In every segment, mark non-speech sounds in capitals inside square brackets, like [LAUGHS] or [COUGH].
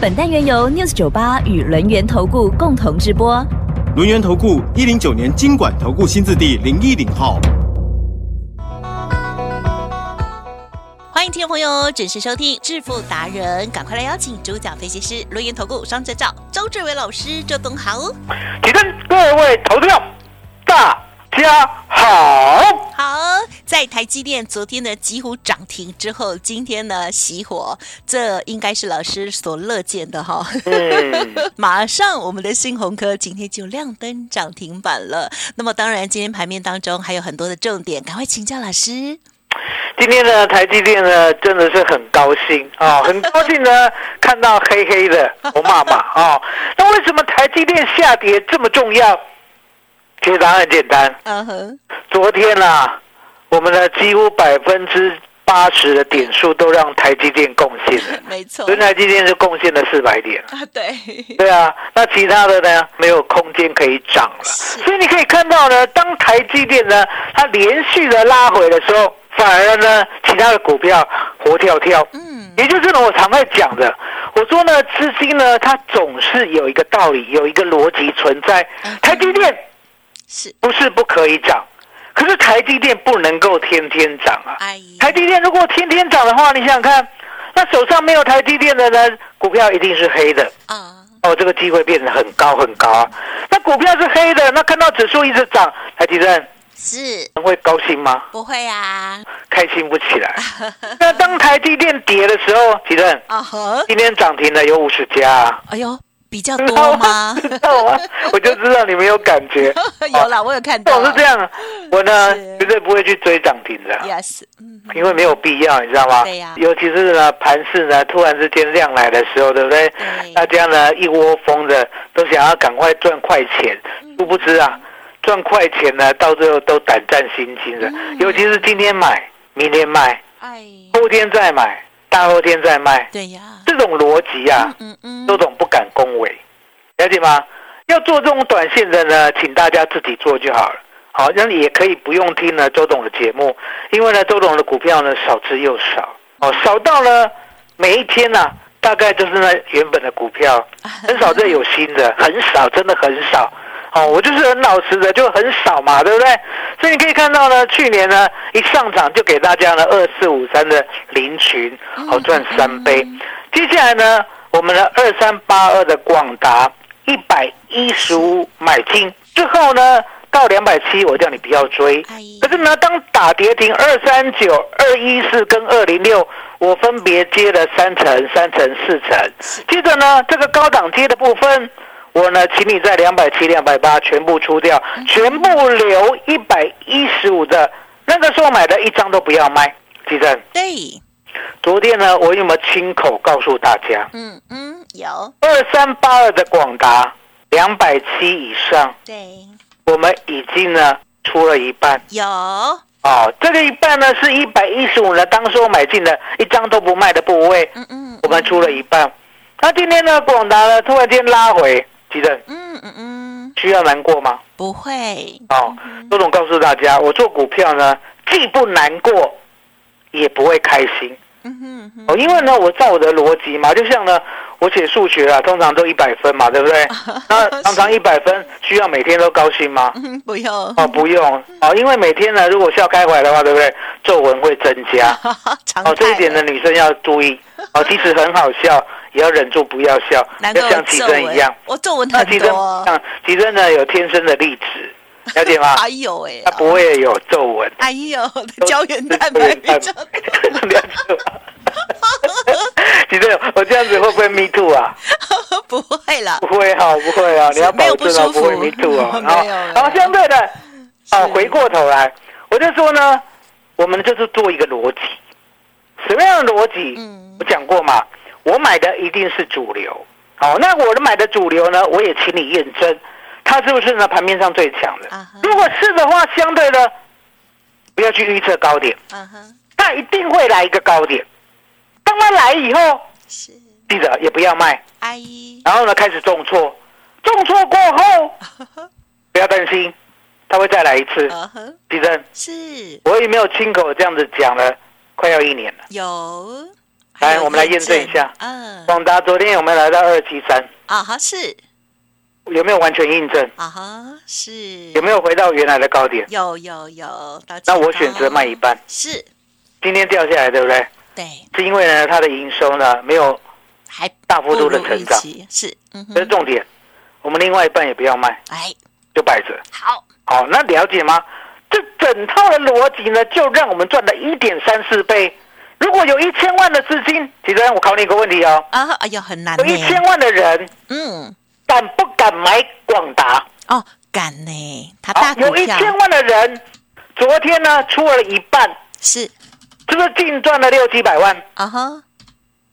本单元由 News 九八与轮源投顾共同直播。轮源投顾一零九年经管投顾新字第零一零号。欢迎听众朋友准时收听致富达人，赶快来邀请主讲分析师轮源投顾双证照周志伟老师，周东好。请跟各位投票大家好。好，在台积电昨天呢几乎涨停之后，今天呢熄火，这应该是老师所乐见的哈。嗯，[LAUGHS] 马上我们的新鸿科今天就亮灯涨停板了。那么当然，今天盘面当中还有很多的重点，赶快请教老师。今天呢，台积电呢真的是很高兴啊、很高兴呢看到黑黑的红妈妈啊。那为什么台积电下跌这么重要？其实答案很简单，嗯哼，昨天啊，我们的几乎百分之八十的点数都让台积电贡献了，没错。所以台积电是贡献了四百点。啊，对，对啊，那其他的呢没有空间可以涨了，所以你可以看到呢，当台积电呢它连续的拉回的时候，反而呢其他的股票活跳跳，嗯，也就是呢我常在讲的，我说呢资金呢它总是有一个道理，有一个逻辑存在。嗯，台积电是，不是不可以涨，可是台积电不能够天天涨啊，哎，台积电如果天天涨的话，你想想看，那手上没有台积电的呢，股票一定是黑的。啊，哦，这个机会变得很高很高啊。那股票是黑的，那看到指数一直涨，台积电是会高兴吗？不会啊，开心不起来。[LAUGHS] 那当台积电跌的时候，吉正啊哈，今天涨停的有五十家、啊，哎呦，比较多吗？我就知道你没有感觉。[LAUGHS] 有啦，我有看到，总是这样，我呢是绝对不会去追涨停的。，yes，嗯，因为没有必要，你知道吗？对呀尤其是呢，盘市呢突然之间亮来的时候，对不对？大家呢一窝蜂的都想要赶快赚快钱，殊不知啊，赚快钱呢到最后都胆战心惊的。嗯尤其是今天买，明天卖，哎，后天再买，大后天再卖，对呀，这种逻辑啊，嗯嗯，周董不敢恭维，了解吗？要做这种短线的呢，请大家自己做就好了。好，那你也可以不用听呢周董的节目，因为呢周董的股票呢少之又少，哦，少到呢每一天呢、大概就是那原本的股票，[LAUGHS] 很少再有新的，很少，真的很少。哦，我就是很老实的，就很少嘛，对不对？所以你可以看到呢，去年呢一上场就给大家呢二四五三的林群，好赚三倍。接下来呢，我们的二三八二的广达一百一十五买进之后呢，到两百七，我叫你不要追。哎，可是呢，当打跌停二三九、二一四跟二零六，我分别接了三成、三成、四成。接着呢，这个高档接的部分，我呢，请你在两百七、两百八全部出掉，全部留一百一十五的。那个时候买的一张都不要卖，记得。对，昨天呢，我有没有亲口告诉大家，嗯嗯，有，二三八二的广达两百七以上，对，我们已经呢出了一半。有，哦，这个一半呢是一百一十五呢，当时我买进的一张都不卖的部位，嗯嗯，我们出了一半。那今天呢，广达呢突然间拉回，急得嗯嗯嗯，需要难过吗？不会，哦，周总告诉大家，我做股票呢，既不难过，也不会开心。嗯哼哼，哦，因为呢，我照我的逻辑嘛，就像呢，我写数学啊，通常都一百分嘛，对不对？[LAUGHS] 那常常一百分，需要每天都高兴吗？嗯，不用，哦，不用哦，因为每天呢，如果笑开怀的话，对不对？皱纹会增加。[LAUGHS] 常哦，这一点呢，女生要注意哦，即使很好笑，[LAUGHS] 也要忍住不要笑，要像奇皱纹珍一样。我皱纹很那奇珍多，像奇珍呢，有天生的丽质，了解吗？还有哎它，不会有皱纹。哎呦，胶原蛋白比较多，了解吗？奇珍，我这样子会不会 me too 啊？[LAUGHS] 不会啦，不会哈，不会啊，你要保证哦，不会 me too [LAUGHS] 哦。没有没有然后相对的，哦，回过头来，我就说呢，我们就是做一个逻辑，什么样的逻辑？嗯我讲过嘛，我买的一定是主流，好，那我的买的主流呢，我也请你验证，它是不是呢？盘面上最强的？如果是的话，相对的不要去预测高点，嗯哼，它一定会来一个高点。当它来以后，是。记者也不要卖，阿姨，然后呢开始重挫，重挫过后 [LAUGHS] 不要担心，它会再来一次。嗯哼，地震，是。我也没有亲口这样子讲了，快要一年了。有，来我们来验证一下。嗯，广达昨天有没有来到二七三？啊哈是，有没有完全印证？啊哈是，有没有回到原来的高点？有有有，那我选择卖一半。是，今天掉下来，对不对？对，是因为呢，它的营收呢没有，还大幅度的成长是，嗯这是，重点。我们另外一半也不要卖，哎，就摆着。好，好，那了解吗？这整套的逻辑呢，就让我们赚了一点三四倍。如果有一千万的资金，其实我考你一个问题哦，啊，哎呦，很难有，一千万的人嗯，敢不敢买广达？哦，敢呢，他大，有一千万的人，昨天呢出了一半，是，是不是净赚了六七百万？啊哈，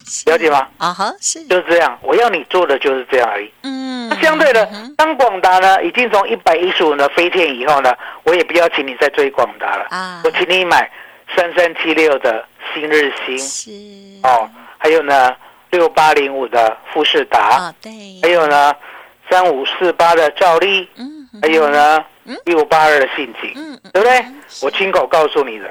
是。了解吗？啊哈，是，就是这样，我要你做的就是这样而已。嗯那，相对的当广达呢已经从一百一十五呢飞天以后呢，我也不要请你再追广达了，啊。我请你买三三七六的新日新。是，哦，还有呢六八零五的富士达，啊，对，还有呢三五四八的兆利，嗯，还有呢嗯。六八二的信景，嗯，嗯对不对？嗯？我亲口告诉你的，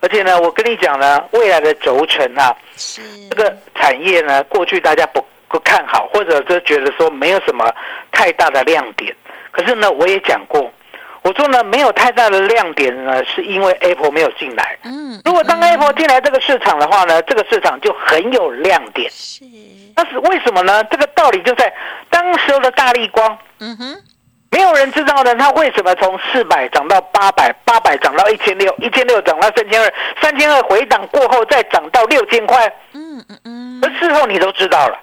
而且呢，我跟你讲呢，未来的轴承啊，是。这个产业呢，过去大家不不看好，或者是觉得说没有什么太大的亮点。可是呢，我也讲过，我说呢，没有太大的亮点呢，是因为 Apple 没有进来。嗯，如果当 Apple 进来这个市场的话呢，这个市场就很有亮点。是，那是为什么呢？这个道理就在当时候的大力光，嗯哼，没有人知道呢，它为什么从四百涨到八百，八百涨到一千六，一千六涨到三千二，三千二回档过后再涨到六千块。嗯嗯嗯，而事后你都知道了，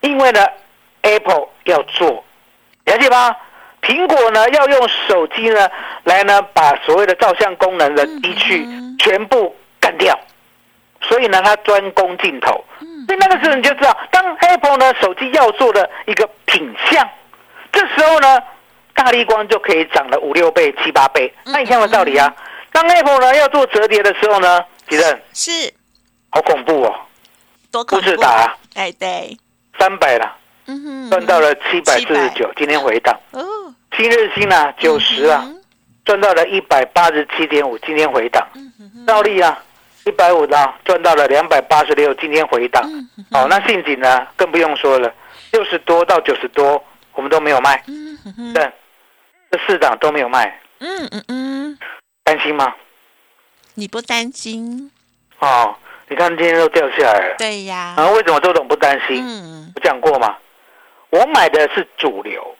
因为呢，Apple 要做，了解吗？苹果呢要用手机呢来呢把所谓的照相功能的机器嗯。全部干掉，所以呢它专攻镜头。嗯。所以那个时候你就知道，当 Apple 呢手机要做的一个品相，这时候呢大力光就可以涨了五六倍、七八倍。那一样的道理啊。当 Apple 呢要做折叠的时候呢，其实是。好恐怖哦，多恐怖富士达，哎，对，三百了。嗯，赚到了七百四十九，今天回档。哦，新日新啊，九十啊，嗯赚到了一百八十七点五，今天回档。哼嗯哼兆利啊，一百五的啊赚到了两百八十六，今天回档。哦，那信锦呢，更不用说了，六十多到九十多，我们都没有卖，嗯这四档都没有卖，嗯嗯嗯，担心吗？你不担心？哦，你看今天都掉下来了，对呀，啊，为什么周董不担心？嗯，我讲过嘛，我买的是主流，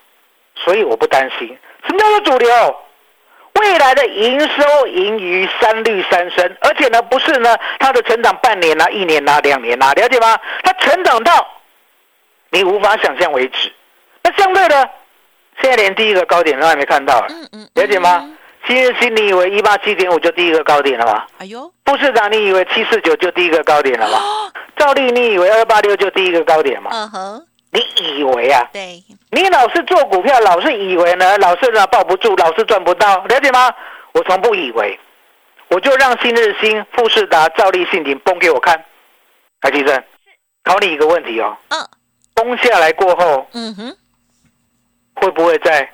所以我不担心。什么叫做主流？未来的营收盈余三率三升，而且呢，不是呢它的成长半年啊、一年啊、两年啊，了解吗？它成长到你无法想象为止。那相对的，现在连第一个高点都还没看到，了解吗？今日新，你以为一八七点五就第一个高点了吗？哎呦，副市长，你以为七四九就第一个高点了吗？哦，兆利，你以为二八六就第一个高点吗？嗯哼，你以为啊？对，你老是做股票，老是以为呢，老是呢抱不住，老是赚不到，了解吗？我从不以为，我就让新日新、富士达、兆利、信鼎崩给我看。海基生，考你一个问题哦，嗯崩下来过后，嗯哼，会不会再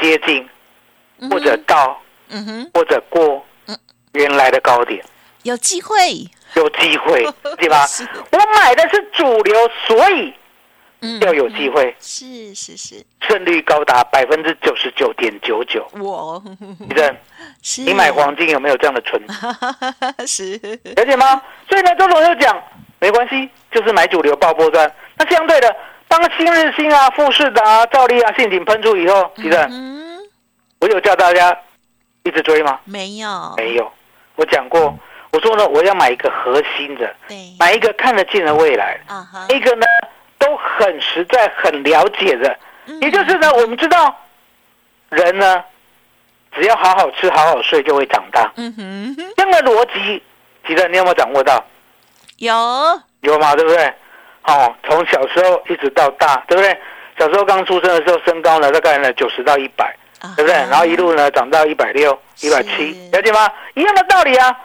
接近或者到嗯哼，或者过嗯原来的高点？有机会，有机会，[LAUGHS] 对吧？我买的是主流，所以嗯要有机会，是是是，胜率高达百分之九十九点九九。我你的，[LAUGHS] 是你买黄金有没有这样的存？[LAUGHS] 是，了解吗？所以呢，周总就讲没关系，就是买主流爆波段。那相对的，当新日新啊、富士达、兆利啊、陷阱喷出以后，其实嗯，我有叫大家一直追吗？没有，没有，我讲过，我说呢，我要买一个核心的，对，买一个看得见的未来，啊哈，一个呢都很实在、很了解的。嗯也就是呢，我们知道人呢，只要好好吃、好好睡，就会长大。嗯哼，这样的逻辑，其实你有没有掌握到？有，有嘛，对不对？哦，从小时候一直到大，对不对？小时候刚出生的时候，身高呢大概呢九十到一百，啊对不对？然后一路呢长到一百六、一百七，了解吗？一样的道理啊。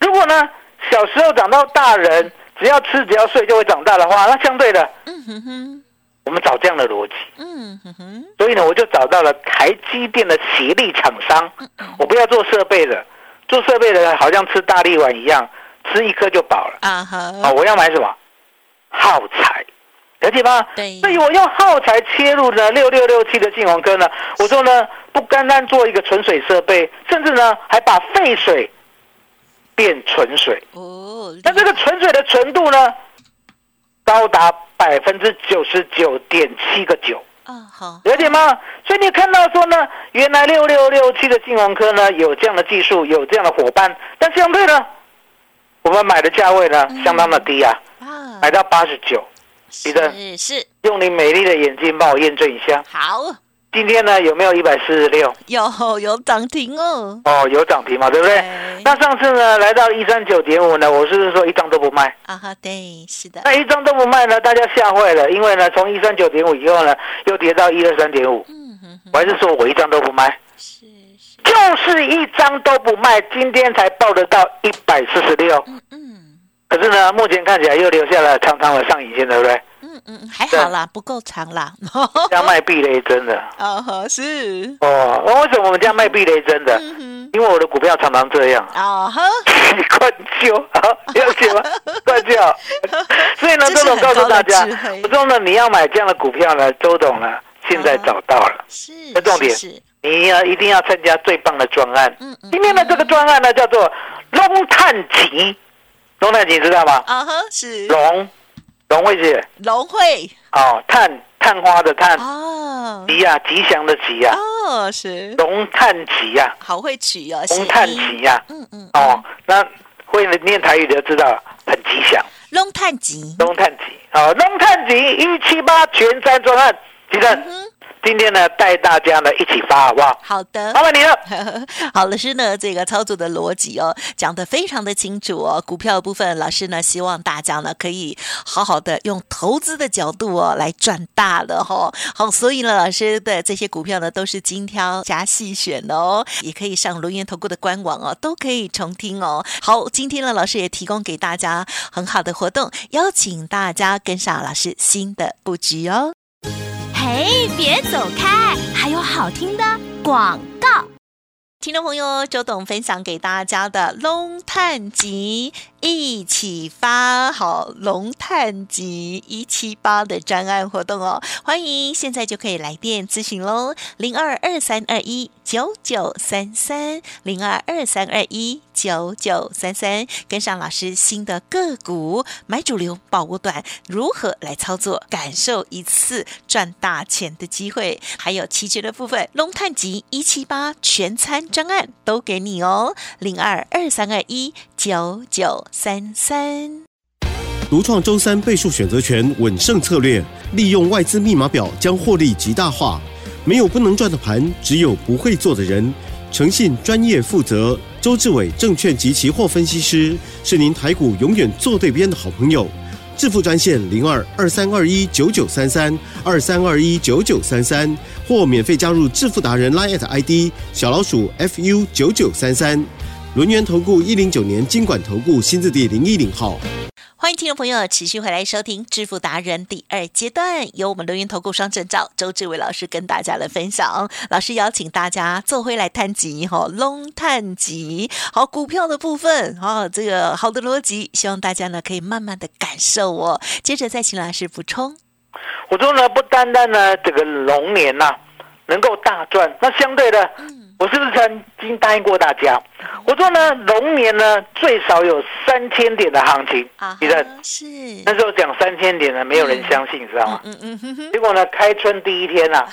如果呢小时候长到大人，只要吃只要睡就会长大的话，那相对的，嗯哼哼，我们找这样的逻辑。嗯哼哼，所以呢，我就找到了台积电的协力厂商，我不要做设备的，做设备的好像吃大力丸一样，吃一颗就饱了。啊哈，啊，我要买什么？耗材，了解吗？对所以我用耗材切入呢，六六六七的晋宏科呢，我说呢，不单单做一个纯水设备，甚至呢，还把废水变纯水。哦，那这个纯水的纯度呢，高达百分之九十九点七个九。啊好，了解吗？所以你看到说呢，原来六六六七的金融科呢有这样的技术，有这样的伙伴，但相对呢，我们买的价位呢相当的低啊，啊，买到八十九。是是用你美丽的眼睛帮我验证一下，好，今天呢有没有一百四十六？有有涨停哦，哦，有涨停嘛，对不对？对那上次呢来到一三九点五呢，我是不是说一张都不卖？啊哈，对，是的，那一张都不卖呢，大家吓坏了，因为呢从一三九点五以后呢又跌到一二三点五，嗯哼哼，我还是说我一张都不卖。是是，就是一张都不卖，今天才报得到一百四十六。嗯嗯可是呢，目前看起来又留下了长长的上影线，对不对？嗯嗯，还好啦，不够长啦，这样卖避雷针的。[LAUGHS] 哦，是，哦。那为什么我们这样卖避雷针的？嗯，因为我的股票常常这样，啊哈，[LAUGHS] 灌救，好 [LAUGHS] 了解吗？灌救。所以呢，周董告诉大家很高的智慧，我说呢，你要买这样的股票呢，周董呢现在找到了，是，这重点是，你要一定要参加最棒的专案。嗯嗯，今天的这个专案呢，叫做龙探集，龙探吉知道吗？啊哈，是。龙，龙慧姐龙慧哦，探探花的探，哦。吉呀、吉祥的吉呀、哦，是，龙探吉呀、好会取哦，龙探吉呀、嗯嗯，哦，那会念台语的知道很吉祥，龙探吉，龙探吉，哦，龙探吉一七八全山专案，吉正。嗯，今天呢带大家呢一起发好不好？好的麻。烦你了。[LAUGHS] 好，老师呢，这个操作的逻辑哦，讲的非常的清楚哦。股票的部分，老师呢希望大家呢可以好好的用投资的角度哦来赚大了哈、哦。好，所以呢，老师的这些股票呢都是精挑加细选的哦，也可以上轮源投顾的官网哦，都可以重听哦。好，今天呢，老师也提供给大家很好的活动，邀请大家跟上老师新的布局哦。哎，别走开，还有好听的广告。听众朋友，周董分享给大家的龙探集一起发好龙探集一七八的专案活动哦，欢迎现在就可以来电咨询喽，零二二三二一九九三三零二二三二一九九三三，跟上老师新的个股买主流保握短，如何来操作，感受一次赚大钱的机会，还有期权的部分，龙探集一七八全餐专案都给你哦，零二二三二一九九三三。独创周三倍数选择权稳胜策略，利用外资密码表将获利极大化。没有不能赚的盘，只有不会做的人。诚信、专业、负责，周志伟证券及期货分析师是您台股永远做对边的好朋友。致富专线零二二三二一九九三三二三二一九九三三，或免费加入致富达人 Line ID 小老鼠 fu 九九三三。轮源投顾一零九年经管投顾新字第零一零号。欢迎听众朋友持续回来收听《致富达人》第二阶段，由我们留言投顾双证照周志伟老师跟大家来分享。老师邀请大家做回来探集哈，龙探集好股票的部分哦，这个好的逻辑，希望大家呢可以慢慢的感受哦。接着再请老师补充。我说呢，不单单呢这个龙年呐、能够大赚，那相对的，我是不是曾经答应过大家？我说呢，龙年呢最少有三千点的行情，啊你的是，那时候讲三千点呢，没有人相信，你知道吗？嗯嗯哼哼，结果呢，开春第一天啊、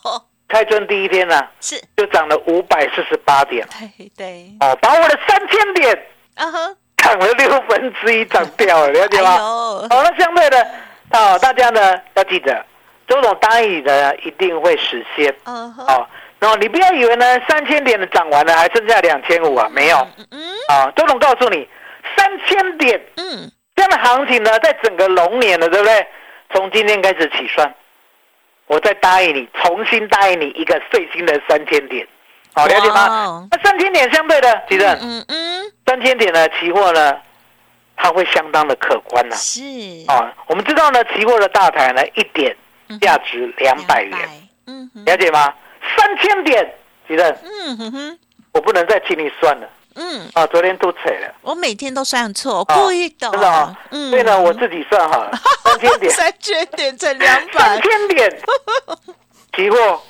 [LAUGHS] 开春第一天呢、是，就涨了五百四十八点对对，哦，把我的三千点啊哼，涨了六分之一涨掉了，[LAUGHS] 了解哎吗？呦，哦，那相对的，哦，大家呢要记得，周总答应你的一定会实现嗯哼，哦。然后你不要以为呢三千点的涨完了，还剩下两千五啊，没有啊。周总告诉你，三千点嗯，这样的行情呢，在整个龙年了，对不对？从今天开始起算，我再答应你，重新答应你一个最新的三千点，好了解吗？那三千点相对的，其实嗯嗯，三千点的期货呢，它会相当的可观呐、是啊。我们知道呢，期货的大台呢，一点价值两百元，，嗯，了解吗？三千点，其实嗯哼哼，我不能再替你算了。嗯，啊，昨天都扯了。我每天都算错，啊故意的，真的啊，嗯。所以呢，我自己算好了，[LAUGHS] 三千点，三千点才两百。三百千点，[LAUGHS] 期货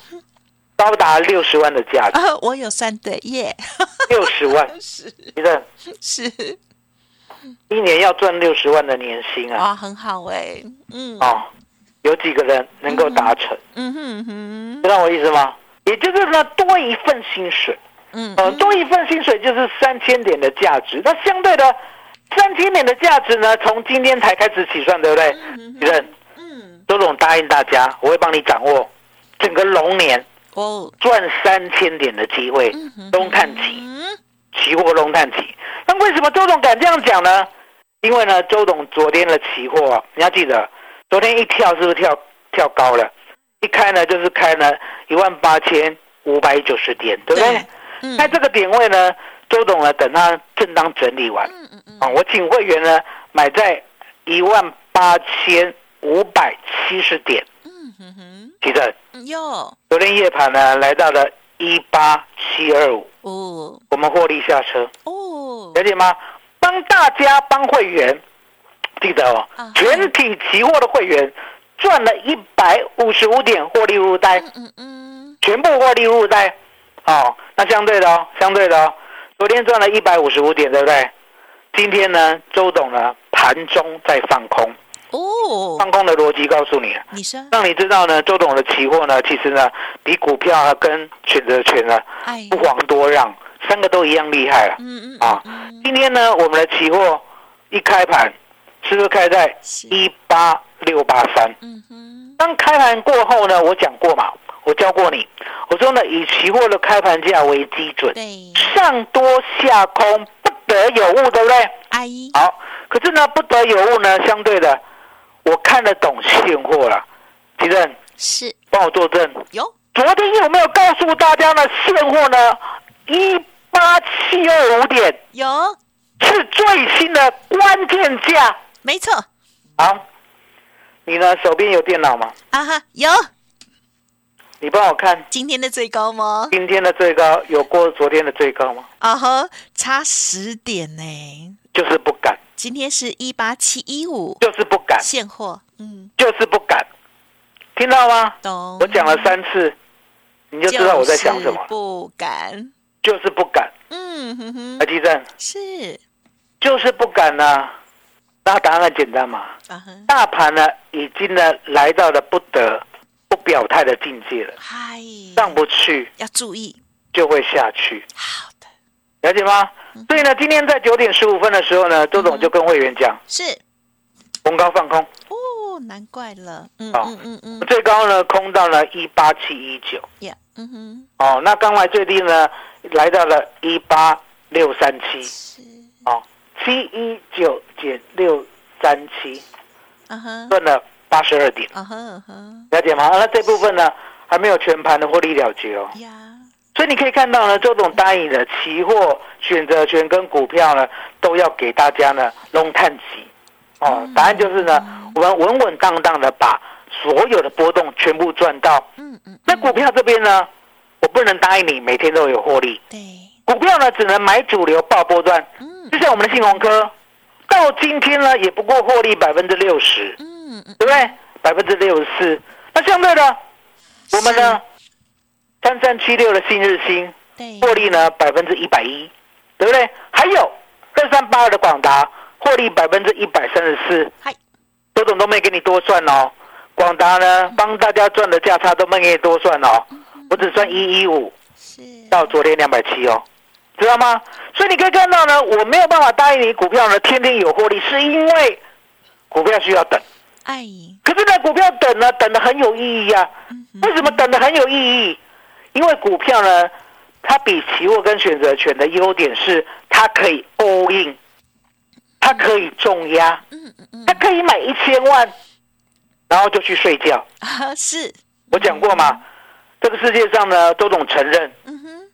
高达六十万的价值，啊，我有算对耶，六十万，[LAUGHS] 是。你看是，一年要赚六十万的年薪啊，哇，很好哎，嗯。哦，有几个人能够达成？嗯哼哼，知道我意思吗？也就是呢，多一份薪水，嗯呃，多一份薪水就是三千点的价值。那相对的，三千点的价值呢，从今天才开始起算，对不对？主任，嗯，周总答应大家，我会帮你掌握整个龙年哦，赚三千点的机会，龙探期，嗯，期货龙探期。那为什么周总敢这样讲呢？因为呢，周董昨天的期货啊，你要记得，昨天一跳是不是跳跳高了？一开呢就是开了一万八千五百九十点，对不对？嗯。那这个点位呢，周董呢等它正当整理完。嗯嗯嗯，啊，我请会员呢买在一万八千五百七十点，嗯哼哼，记得？嗯哟，昨天夜盘呢来到了一八七二五，哦。我们获利下车。哦，了解吗？帮大家帮会员，记得哦啊，全体期货的会员赚了一百五十五点获利入袋，嗯嗯嗯，全部获利入袋。哦，那相对的哦，相对的哦，昨天赚了一百五十五点，对不对？今天呢，周董呢盘中在放空，哦，放空的逻辑告诉你。了，你说，让你知道呢，周董的期货呢，其实呢比股票啊跟选择权呢哎，不遑多让，三个都一样厉害了。嗯嗯啊嗯，今天呢，我们的期货一开盘，是不是开在是，一八六八三？嗯哼，当开盘过后呢，我讲过嘛，我教过你，我说呢，以期货的开盘价为基准，对，上多下空不得有误，对不对？阿姨，好，可是呢，不得有误呢，相对的，我看得懂现货了。吉正，是帮我作证，有，昨天有没有告诉大家呢？现货呢，一八七二五点。有，是最新的关键价。没错，好，你呢手边有电脑吗？啊哈，有，你帮我看今天的最高吗？今天的最高有过昨天的最高吗？啊哈，差十点呢，就是不敢，今天是一八七一五，就是不敢，现货，嗯，就是不敢。听到吗？懂。我讲了三次，你就知道我在想什么就是。不敢，就是不敢。嗯哼哼台，积电是，就是不敢呐、那答案很简单嘛，大盘呢已经呢来到了不得不表态的境界了，嗨，上不去要注意，就会下去。好的，了解吗？所以呢，今天在九点十五分的时候呢，周总就跟会员讲，是，逢高放空，哦，难怪了，嗯好嗯嗯嗯，最高呢空到了一八七一九，呀，嗯哼，哦，那刚来最低呢来到了一八六三七，是，哦，七一九减六三七，赚了八十二点，了解吗？那这部分呢还没有全盘的获利了结哦，呀，所以你可以看到呢，周总答应的期货、选择权跟股票呢，都要给大家呢龙探期。哦，答案就是呢，我们稳稳当当的把所有的波动全部赚到。嗯嗯，那股票这边呢，我不能答应你每天都有获利，对，股票呢只能买主流报波段。嗯就像我们的信鸿科，到今天呢也不过获利百分之六十，嗯嗯，对不对？百分之六十四。那相对的，我们呢三三七六的新日新。对，获利呢百分之一百一，对不对？还有二三八二的广达获利百分之一百三十四嗨，周总都没给你多算哦。广达呢帮大家赚的价差都没给你多算哦，我只算一一五是，到昨天两百七哦，知道吗？所以你可以看到呢，我没有办法答应你股票呢天天有获利，是因为股票需要等。哎，可是呢，股票等呢，等的很有意义啊。为什么等的很有意义？因为股票呢，它比期货跟选择权的优点是，它可以 all in，它可以重压，嗯嗯嗯他可以买一千万，然后就去睡觉。啊，是，我讲过嘛，这个世界上呢，周董承认，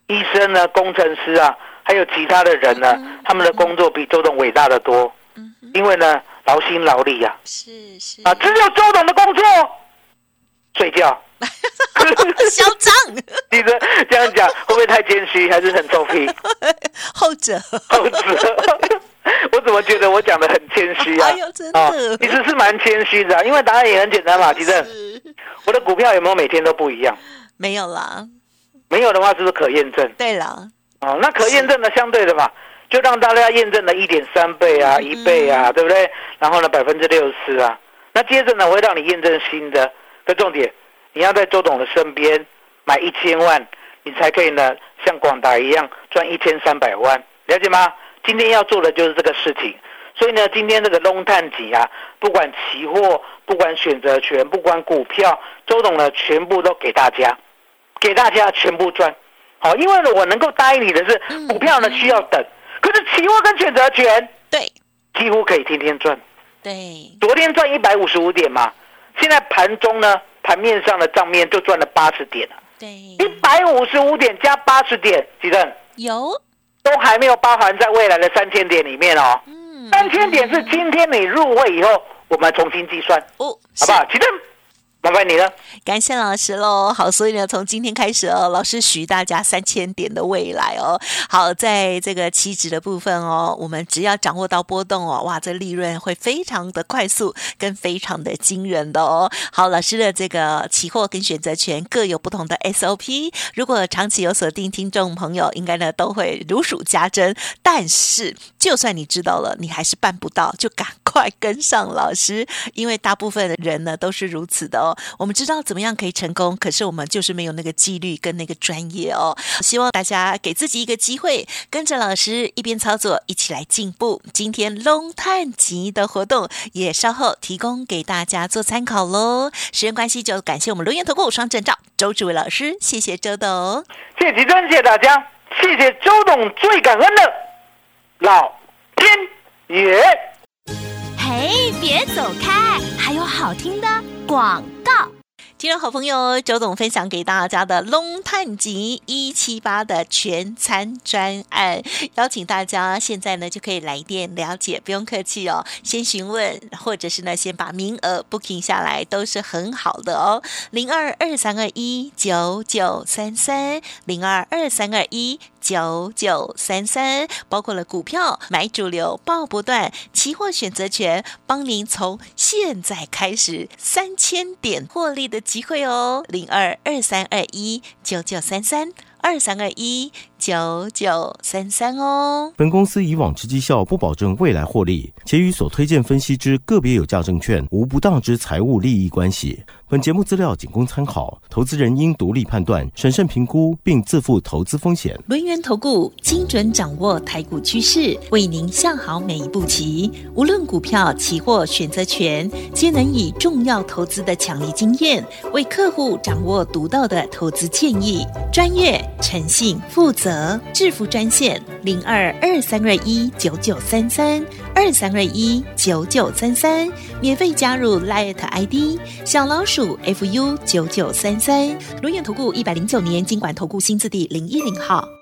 医生呢、工程师啊，还有其他的人呢，他们的工作比周董伟大的多，嗯，因为呢，劳心劳力呀、是是。啊，只有周董的工作。睡觉。[LAUGHS] 嚣张，你的这样讲会不会太谦虚，还是很臭屁？[LAUGHS] 后者，后者，[LAUGHS] 我怎么觉得我讲的很谦虚啊？哎呦真的。啊其实是蛮谦虚的啊、因为答案也很简单嘛。其实。我的股票有没有每天都不一样？没有啦，没有的话，是不是可验证？对了，哦，那可验证的相对的嘛，就让大家验证了一点三倍啊，一倍啊，对不对？然后呢，百分之六十啊，那接着呢，我会让你验证新的。的重点，你要在周董的身边买一千万，你才可以呢，像广达一样赚一千三百万，了解吗？今天要做的就是这个事情。所以呢，今天这个龙探级啊，不管期货，不管选择权，不管股票，周董呢全部都给大家，给大家全部赚。好，因为呢，我能够答应你的是，股票呢需要等，可是期货跟选择权对。几乎可以天天赚。对，昨天赚一百五十五点嘛，现在盘中呢，盘面上的账面就赚了八十点了，对，一百五十五点加八十点，几正？有，都还没有包含在未来的三千点里面哦。嗯，三千点是今天你入会以后，我们重新计算，哦，好不好？几正，麻烦你了。感谢老师喽。好，所以呢，从今天开始哦，老师许大家三千点的未来哦。好，在这个期指的部分哦，我们只要掌握到波动哦，哇，这利润会非常的快速，跟非常的惊人的哦。好，老师的这个期货跟选择权各有不同的 SOP，如果长期有锁定听众朋友，应该呢都会如数家珍。但是，就算你知道了，你还是办不到，就赶快跟上老师，因为大部分的人呢都是如此的哦。我们知道怎么样可以成功，可是我们就是没有那个纪律跟那个专业哦。希望大家给自己一个机会，跟着老师一边操作，一起来进步。今天龙探集的活动也稍后提供给大家做参考喽。时间关系，就感谢我们留言投顾双证照周志伟老师，谢谢周董。谢谢吉珍，谢谢大家，谢谢周董，最感恩的老耶。嘿，别走开，还有好听的广告。今天好朋友周董分享给大家的龙探集一七八的全餐专案，邀请大家现在呢就可以来电了解，不用客气哦，先询问或者是呢先把名额 booking 下来，都是很好的哦。零二二三二一九九三三，零二二三二一。九九三三，包括了股票买主流报不断，期货选择权，帮您从现在开始三千点获利的机会哦，零二二三二一九九三三二三二一九九三三哦。本公司以往之绩效不保证未来获利，且与所推荐分析之个别有价证券无不当之财务利益关系。本节目资料仅供参考，投资人应独立判断、审慎评估，并自负投资风险。轮源投顾精准掌握台股趋势，为您下好每一步棋。无论股票、期货、选择权，皆能以重要投资的强力经验，为客户掌握独到的投资建议。专业、诚信、负责，致富专线零二二三二一九九三三二三二一九九三三，免费加入 Light ID 小老鼠 fu 九九三三。轮源投顾一百零九年经管投顾新字第零一零号。